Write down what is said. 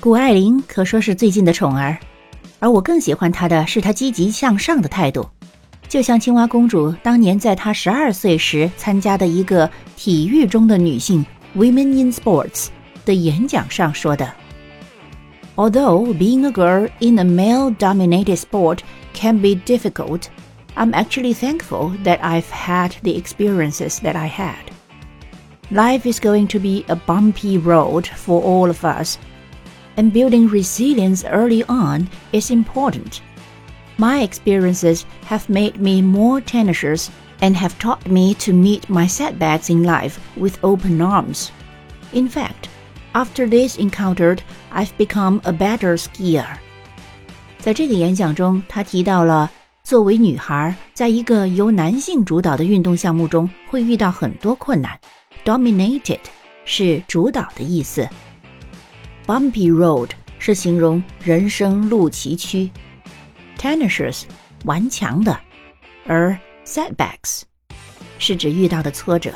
谷爱凌可说是最近的宠儿，而我更喜欢她的是她积极向上的态度。就像青蛙公主当年在她十二岁时参加的一个体育中的女性 （Women in Sports） 的演讲上说的：“Although being a girl in a male-dominated sport can be difficult, I'm actually thankful that I've had the experiences that I had. Life is going to be a bumpy road for all of us.” and building resilience early on is important. My experiences have made me more tenacious and have taught me to meet my setbacks in life with open arms. In fact, after this encounter, I've become a better skier. 在这个演讲中，他提到了作为女孩，在一个由男性主导的运动项目中会遇到很多困难。Dominated 是主导的意思。 Bumpy road 是形容人生路崎岖，tenacious 顽强的，而 setbacks 是指遇到的挫折。